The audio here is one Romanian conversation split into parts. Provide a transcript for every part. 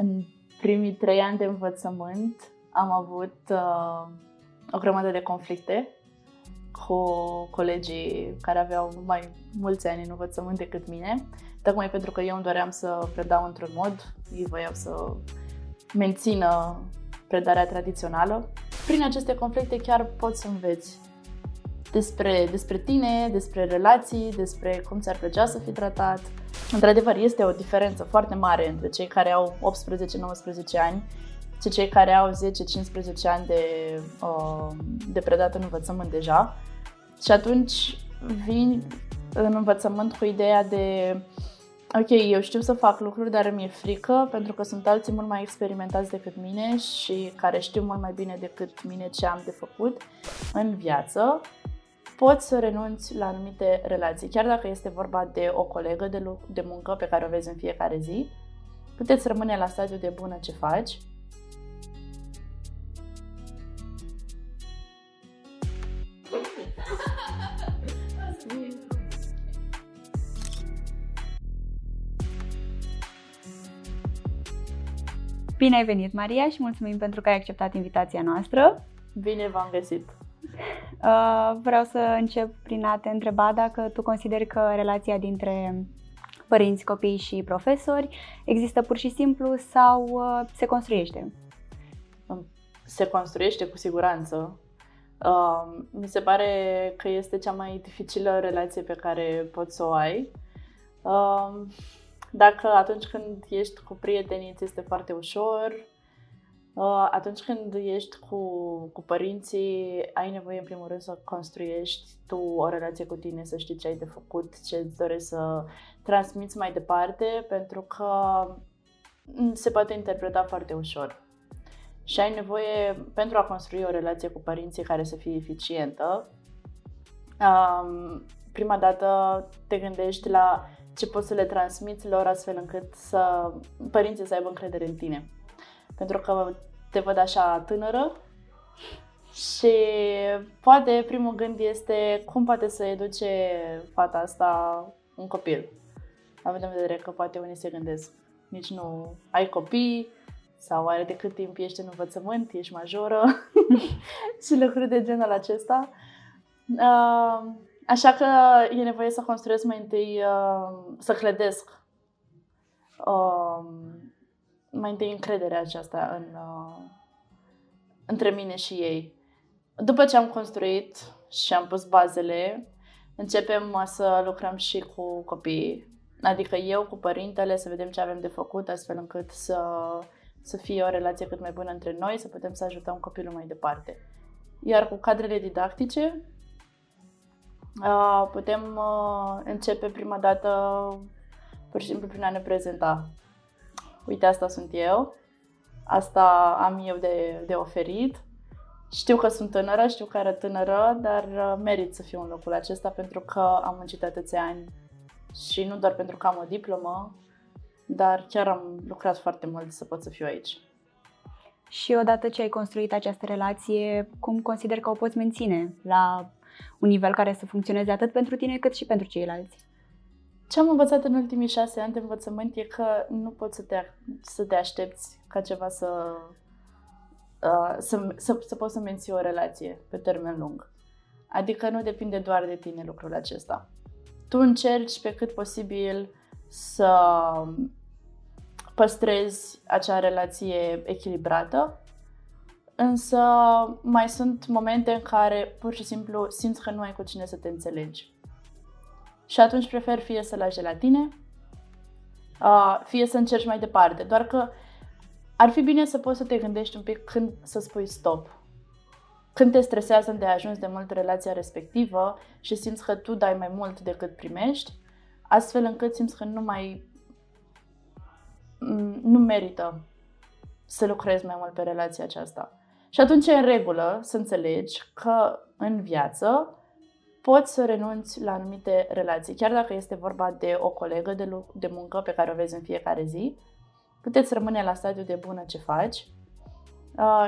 În primii trei ani de învățământ am avut uh, o grămadă de conflicte cu colegii care aveau mai mulți ani în învățământ decât mine, tocmai pentru că eu îmi doream să predau într-un mod, ei voiau să mențină predarea tradițională. Prin aceste conflicte chiar poți să înveți despre, despre tine, despre relații, despre cum ți-ar plăcea să fii tratat. Într-adevăr, este o diferență foarte mare între cei care au 18-19 ani și cei care au 10-15 ani de, uh, de predat în învățământ deja. Și atunci vin în învățământ cu ideea de ok, eu știu să fac lucruri, dar mi-e frică pentru că sunt alții mult mai experimentați decât mine și care știu mult mai bine decât mine ce am de făcut în viață. Poți să renunți la anumite relații, chiar dacă este vorba de o colegă de, de muncă pe care o vezi în fiecare zi, puteți rămâne la stadiu de bună ce faci, Bine ai venit, Maria, și mulțumim pentru că ai acceptat invitația noastră. Bine v-am găsit! Uh, vreau să încep prin a te întreba dacă tu consideri că relația dintre părinți, copii și profesori există pur și simplu sau uh, se construiește? Se construiește cu siguranță. Uh, mi se pare că este cea mai dificilă relație pe care poți să o ai. Uh, dacă atunci când ești cu prietenii ți este foarte ușor, uh, atunci când ești cu, cu părinții, ai nevoie în primul rând să construiești tu o relație cu tine, să știi ce ai de făcut, ce îți dorești să transmiți mai departe, pentru că se poate interpreta foarte ușor. Și ai nevoie, pentru a construi o relație cu părinții care să fie eficientă, um, prima dată te gândești la ce poți să le transmiți lor astfel încât să părinții să aibă încredere în tine. Pentru că te văd așa tânără și poate primul gând este cum poate să educe fata asta un copil. Având în vedere că poate unii se gândesc, nici nu ai copii sau are de cât timp ești în învățământ, ești majoră și lucruri de genul acesta. Uh, Așa că e nevoie să construiesc mai întâi, uh, să clădesc uh, mai întâi încrederea aceasta în, uh, între mine și ei. După ce am construit și am pus bazele, începem să lucrăm și cu copiii. Adică eu cu părintele să vedem ce avem de făcut astfel încât să, să fie o relație cât mai bună între noi, să putem să ajutăm copilul mai departe. Iar cu cadrele didactice, putem începe prima dată pur și simplu prin a ne prezenta. Uite, asta sunt eu, asta am eu de, de oferit. Știu că sunt tânără, știu că era tânără, dar merit să fiu în locul acesta pentru că am muncit atâția ani și nu doar pentru că am o diplomă, dar chiar am lucrat foarte mult să pot să fiu aici. Și odată ce ai construit această relație, cum consider că o poți menține la un nivel care să funcționeze atât pentru tine cât și pentru ceilalți. Ce am învățat în ultimii șase ani de învățământ e că nu poți să te, să te aștepți ca ceva să, uh, să, să, să poți să menții o relație pe termen lung. Adică nu depinde doar de tine lucrul acesta. Tu încerci pe cât posibil să păstrezi acea relație echilibrată Însă mai sunt momente în care pur și simplu simți că nu ai cu cine să te înțelegi. Și atunci prefer fie să lași de la tine, fie să încerci mai departe. Doar că ar fi bine să poți să te gândești un pic când să spui stop. Când te stresează de ajuns de mult relația respectivă și simți că tu dai mai mult decât primești, astfel încât simți că nu mai nu merită să lucrezi mai mult pe relația aceasta. Și atunci e în regulă să înțelegi că în viață poți să renunți la anumite relații. Chiar dacă este vorba de o colegă de, lu- de muncă pe care o vezi în fiecare zi, puteți rămâne la stadiu de bună ce faci.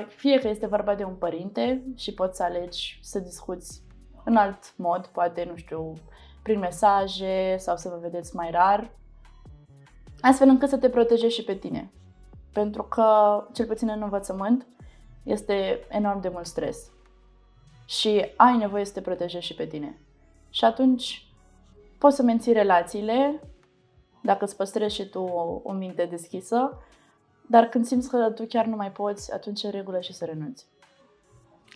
Fie că este vorba de un părinte și poți să alegi să discuți în alt mod, poate, nu știu, prin mesaje sau să vă vedeți mai rar, astfel încât să te protejezi și pe tine. Pentru că, cel puțin în învățământ, este enorm de mult stres. Și ai nevoie să te protejezi și pe tine. Și atunci poți să menții relațiile, dacă îți păstrezi și tu o, o minte deschisă, dar când simți că tu chiar nu mai poți, atunci e regulă și să renunți.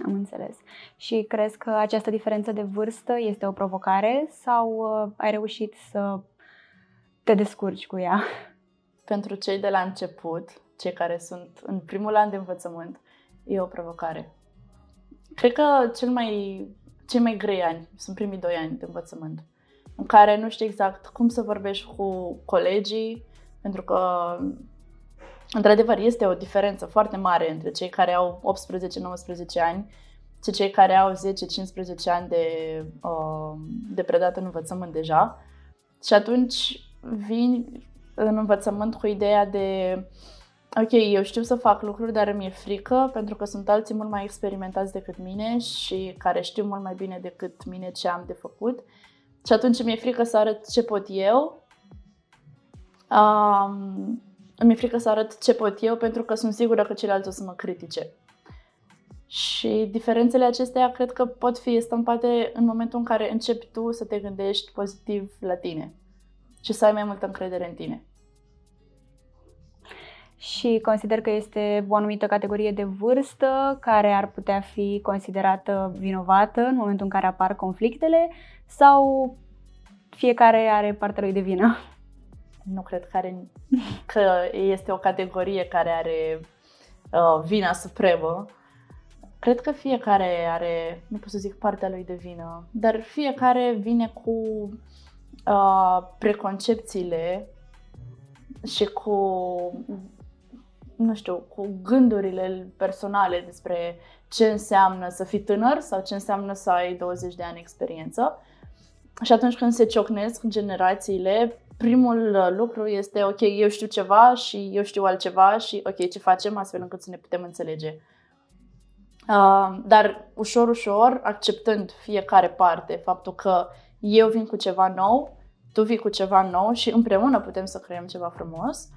Am înțeles. Și crezi că această diferență de vârstă este o provocare sau uh, ai reușit să te descurci cu ea? Pentru cei de la început, cei care sunt în primul an de învățământ, e o provocare. Cred că cel mai, cei mai grei ani sunt primii doi ani de învățământ, în care nu știi exact cum să vorbești cu colegii, pentru că Într-adevăr, este o diferență foarte mare între cei care au 18-19 ani și cei care au 10-15 ani de, uh, de predat în învățământ deja. Și atunci vin în învățământ cu ideea de ok, eu știu să fac lucruri, dar mi-e frică pentru că sunt alții mult mai experimentați decât mine și care știu mult mai bine decât mine ce am de făcut. Și atunci mi-e frică să arăt ce pot eu. Um, îmi e frică să arăt ce pot eu pentru că sunt sigură că ceilalți o să mă critique. Și diferențele acestea cred că pot fi estampate în momentul în care începi tu să te gândești pozitiv la tine și să ai mai multă încredere în tine. Și consider că este o anumită categorie de vârstă care ar putea fi considerată vinovată în momentul în care apar conflictele sau fiecare are partea lui de vină? nu cred că, are, că este o categorie care are uh, vina supremă. Cred că fiecare are, nu pot să zic partea lui de vină, dar fiecare vine cu uh, preconcepțiile și cu, nu știu, cu gândurile personale despre ce înseamnă să fii tânăr sau ce înseamnă să ai 20 de ani experiență. Și atunci când se ciocnesc generațiile, primul uh, lucru este, ok, eu știu ceva și eu știu altceva și, ok, ce facem astfel încât să ne putem înțelege. Uh, dar ușor, ușor, acceptând fiecare parte, faptul că eu vin cu ceva nou, tu vii cu ceva nou și împreună putem să creăm ceva frumos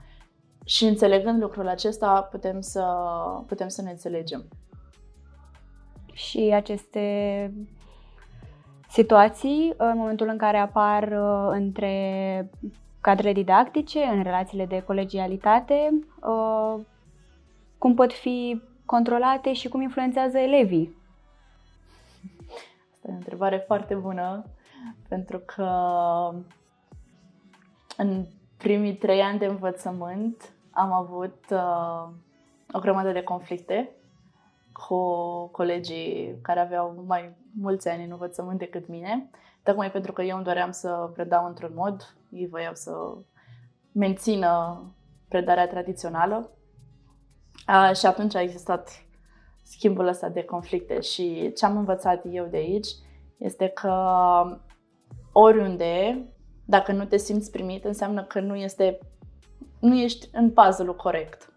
și înțelegând lucrul acesta putem să, putem să ne înțelegem. Și aceste situații în momentul în care apar uh, între cadrele didactice, în relațiile de colegialitate, uh, cum pot fi controlate și cum influențează elevii? Asta e o întrebare foarte bună, pentru că în primii trei ani de învățământ am avut uh, o grămadă de conflicte cu colegii care aveau mai mulți ani în învățământ decât mine, tocmai pentru că eu îmi doream să predau într-un mod, ei voiau să mențină predarea tradițională. A, și atunci a existat schimbul ăsta de conflicte și ce am învățat eu de aici este că oriunde, dacă nu te simți primit, înseamnă că nu, este, nu ești în puzzle-ul corect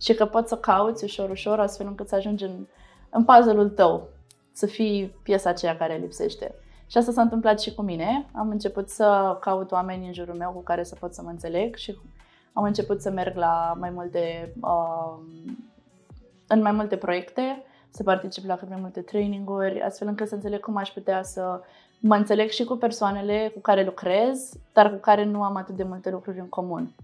și că poți să cauți ușor, ușor, astfel încât să ajungi în, în puzzle-ul tău, să fii piesa aceea care lipsește. Și asta s-a întâmplat și cu mine. Am început să caut oameni în jurul meu cu care să pot să mă înțeleg și am început să merg la mai multe, uh, în mai multe proiecte, să particip la cât mai multe traininguri, astfel încât să înțeleg cum aș putea să mă înțeleg și cu persoanele cu care lucrez, dar cu care nu am atât de multe lucruri în comun.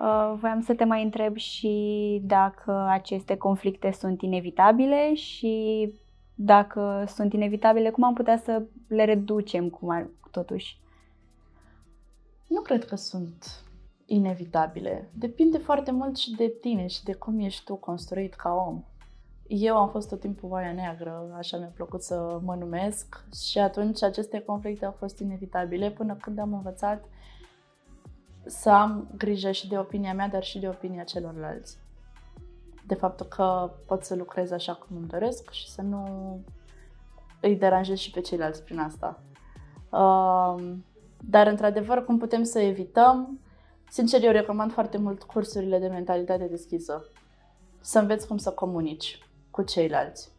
Uh, voiam să te mai întreb și dacă aceste conflicte sunt inevitabile și dacă sunt inevitabile, cum am putea să le reducem cum ar, totuși? Nu cred că sunt inevitabile. Depinde foarte mult și de tine și de cum ești tu construit ca om. Eu am fost tot timpul oaia neagră, așa mi-a plăcut să mă numesc și atunci aceste conflicte au fost inevitabile până când am învățat să am grijă și de opinia mea, dar și de opinia celorlalți. De faptul că pot să lucrez așa cum îmi doresc și să nu îi deranjez și pe ceilalți prin asta. Um, dar, într-adevăr, cum putem să evităm? Sincer, eu recomand foarte mult cursurile de mentalitate deschisă. Să înveți cum să comunici cu ceilalți.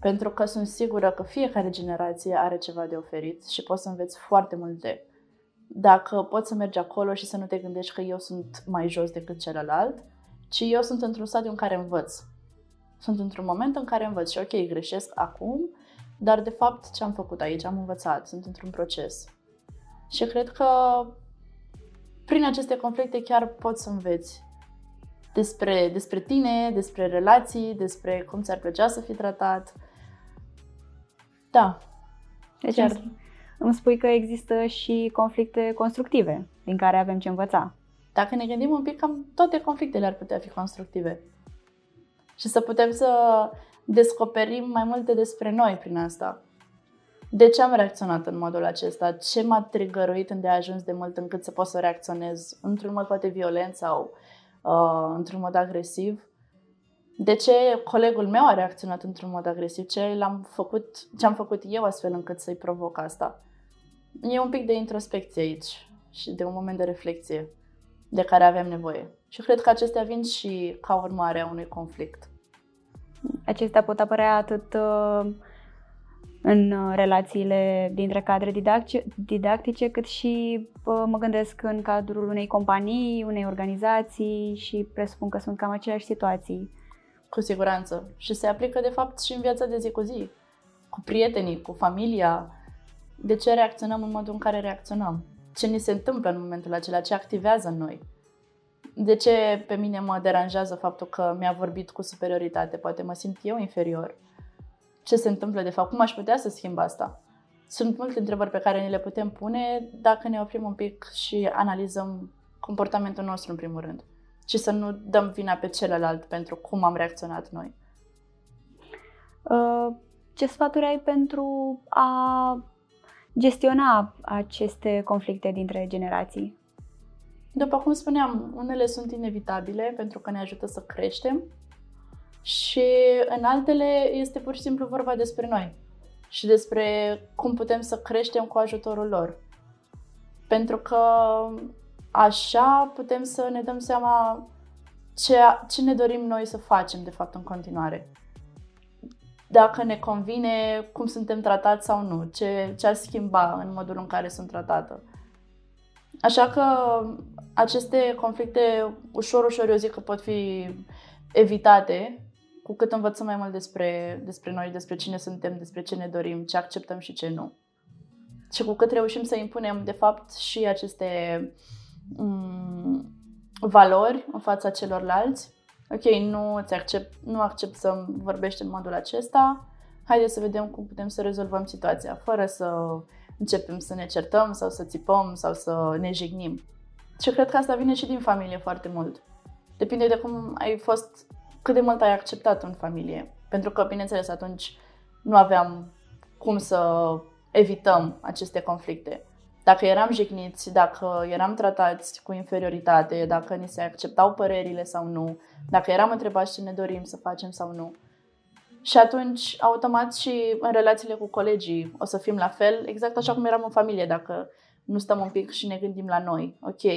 Pentru că sunt sigură că fiecare generație are ceva de oferit și poți să înveți foarte multe dacă poți să mergi acolo și să nu te gândești că eu sunt mai jos decât celălalt, ci eu sunt într-un stadiu în care învăț. Sunt într-un moment în care învăț și ok, greșesc acum, dar de fapt ce am făcut aici? Am învățat, sunt într-un proces. Și cred că prin aceste conflicte chiar poți să înveți despre, despre tine, despre relații, despre cum ți-ar plăcea să fii tratat. Da. Deci chiar. îmi spui că există și conflicte constructive din care avem ce învăța. Dacă ne gândim un pic, cam toate conflictele ar putea fi constructive. Și să putem să descoperim mai multe despre noi prin asta. De ce am reacționat în modul acesta? Ce m-a trigăruit ajuns de mult încât să pot să reacționez într-un mod poate violent sau uh, într-un mod agresiv? De ce colegul meu a reacționat într-un mod agresiv? Ce, l-am făcut, ce am făcut eu astfel încât să-i provoc asta? E un pic de introspecție aici și de un moment de reflexie de care avem nevoie. Și cred că acestea vin și ca urmare a unui conflict. Acestea pot apărea atât uh, în uh, relațiile dintre cadre didactice, didactice, cât și uh, mă gândesc în cadrul unei companii, unei organizații și presupun că sunt cam aceleași situații. Cu siguranță. Și se aplică de fapt și în viața de zi cu zi, cu prietenii, cu familia. De ce reacționăm în modul în care reacționăm? Ce ni se întâmplă în momentul acela? Ce activează în noi? De ce pe mine mă deranjează faptul că mi-a vorbit cu superioritate? Poate mă simt eu inferior ce se întâmplă de fapt, cum aș putea să schimb asta. Sunt multe întrebări pe care ni le putem pune dacă ne oprim un pic și analizăm comportamentul nostru în primul rând și să nu dăm vina pe celălalt pentru cum am reacționat noi. Uh, ce sfaturi ai pentru a gestiona aceste conflicte dintre generații? După cum spuneam, unele sunt inevitabile pentru că ne ajută să creștem și în altele este pur și simplu vorba despre noi și despre cum putem să creștem cu ajutorul lor. Pentru că așa putem să ne dăm seama ce, ce ne dorim noi să facem, de fapt, în continuare. Dacă ne convine cum suntem tratați sau nu, ce, ce ar schimba în modul în care sunt tratată. Așa că aceste conflicte ușor, ușor eu zic că pot fi evitate cu cât învățăm mai mult despre, despre noi, despre cine suntem, despre ce ne dorim, ce acceptăm și ce nu. Și cu cât reușim să impunem, de fapt, și aceste um, valori în fața celorlalți, ok, nu, ți accept, nu accept să vorbești în modul acesta, haideți să vedem cum putem să rezolvăm situația, fără să începem să ne certăm sau să țipăm sau să ne jignim. Și cred că asta vine și din familie foarte mult. Depinde de cum ai fost cât de mult ai acceptat în familie. Pentru că, bineînțeles, atunci nu aveam cum să evităm aceste conflicte. Dacă eram jigniți, dacă eram tratați cu inferioritate, dacă ni se acceptau părerile sau nu, dacă eram întrebați ce ne dorim să facem sau nu. Și atunci, automat și în relațiile cu colegii o să fim la fel, exact așa cum eram în familie, dacă nu stăm un pic și ne gândim la noi. Ok,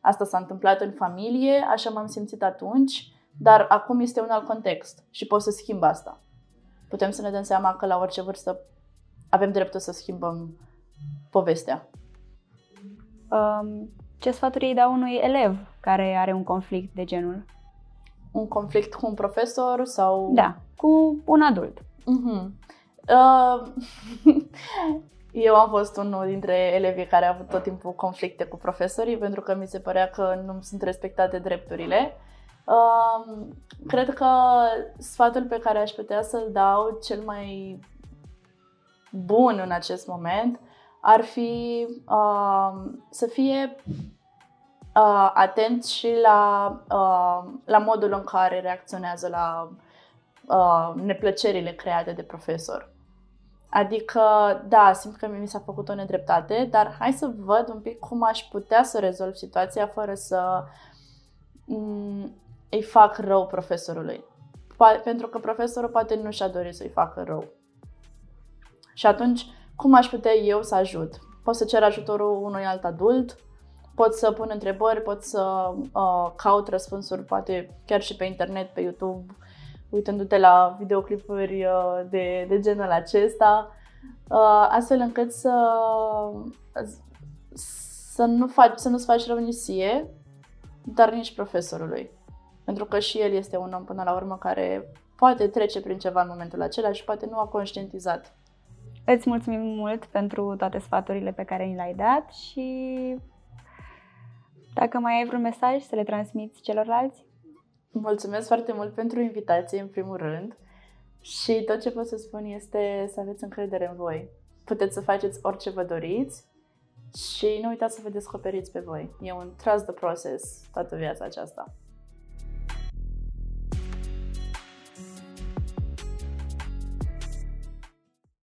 asta s-a întâmplat în familie, așa m-am simțit atunci, dar acum este un alt context și pot să schimb asta. Putem să ne dăm seama că la orice vârstă avem dreptul să schimbăm povestea. Um, ce sfaturi îi dau unui elev care are un conflict de genul? Un conflict cu un profesor sau... Da, cu un adult. Uh-huh. Uh, eu am fost unul dintre elevii care a avut tot timpul conflicte cu profesorii pentru că mi se părea că nu sunt respectate drepturile Uh, cred că sfatul pe care aș putea să-l dau cel mai bun în acest moment ar fi uh, să fie uh, atent și la, uh, la modul în care reacționează la uh, neplăcerile create de profesor. Adică, da, simt că mi s-a făcut o nedreptate, dar hai să văd un pic cum aș putea să rezolv situația fără să îi fac rău profesorului. Pentru că profesorul poate nu și-a dorit să-i facă rău. Și atunci, cum aș putea eu să ajut? Pot să cer ajutorul unui alt adult, pot să pun întrebări, pot să uh, caut răspunsuri, poate chiar și pe internet, pe YouTube, uitându-te la videoclipuri uh, de, de genul acesta, uh, astfel încât să, să, nu faci, să nu-ți faci rău nici dar nici profesorului. Pentru că și el este un om până la urmă care poate trece prin ceva în momentul acela și poate nu a conștientizat. Îți mulțumim mult pentru toate sfaturile pe care ni le-ai dat și dacă mai ai vreun mesaj să le transmiți celorlalți? Mulțumesc foarte mult pentru invitație, în primul rând. Și tot ce pot să spun este să aveți încredere în voi. Puteți să faceți orice vă doriți și nu uitați să vă descoperiți pe voi. E un trust the process toată viața aceasta.